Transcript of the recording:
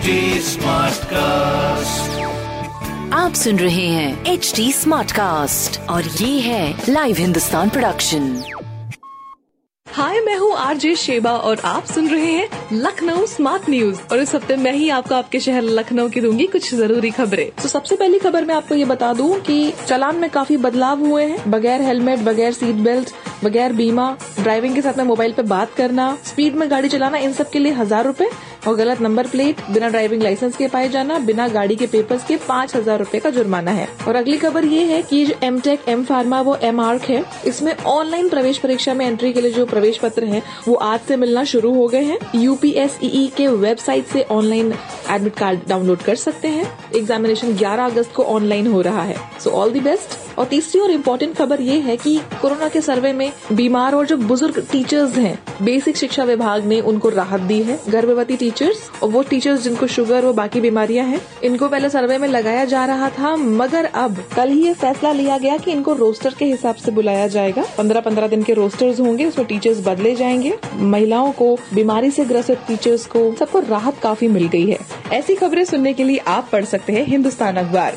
HD cast आप सुन रहे हैं एच डी स्मार्ट कास्ट और ये है लाइव हिंदुस्तान प्रोडक्शन हाय मैं हूँ आरजे शेबा और आप सुन रहे हैं लखनऊ स्मार्ट न्यूज़ और इस हफ़्ते मैं ही आपको आपके शहर लखनऊ की दूँगी कुछ ज़रूरी खबरें। तो सबसे पहली खबर मैं आपको ये बता दूँ कि चलान में काफ़ी बदलाव हुए हैं। बगैर हेलमेट बगैर सीट बेल्ट बगैर बीमा ड्राइविंग के साथ में मोबाइल पे बात करना स्पीड में गाड़ी चलाना इन सब के लिए हज़ार रूपए। और गलत नंबर प्लेट, बिना ड्राइविंग लाइसेंस के पाए जाना, बिना गाड़ी के पेपर्स के पाँच हज़ार रूपए का जुर्माना है। और अगली खबर ये है कि जो एम टेक एम फार्मा वो एम आर्क है, इसमें ऑनलाइन प्रवेश परीक्षा में एंट्री के लिए जो प्रवेश पत्र है, वो आज से मिलना शुरू हो गए हैं। यूपीएसई के वेबसाइट से ऑनलाइन एडमिट कार्ड डाउनलोड कर सकते हैं। एग्जामिनेशन 11 अगस्त को ऑनलाइन हो रहा है। सो ऑल दी बेस्ट और तीसरी और इम्पोर्टेंट खबर ये है कि कोरोना के सर्वे में बीमार और जो बुज़ुर्ग टीचर्स हैं बेसिक शिक्षा विभाग ने उनको राहत दी है। गर्भवती टीचर्स और वो टीचर्स जिनको शुगर और बाकी बीमारियाँ हैं, इनको पहले सर्वे में लगाया जा रहा था, मगर अब कल ही ये फैसला लिया गया कि इनको रोस्टर के हिसाब से बुलाया जाएगा। पंद्रह पंद्रह दिन के रोस्टर्स होंगे, उसमें टीचर्स बदले जाएँगे। महिलाओं को, बीमारी से ग्रसित टीचर्स को सबको राहत काफ़ी मिल गई है। ऐसी खबरें सुनने के लिए आप पढ़ सकते हैं हिंदुस्तान अखबार।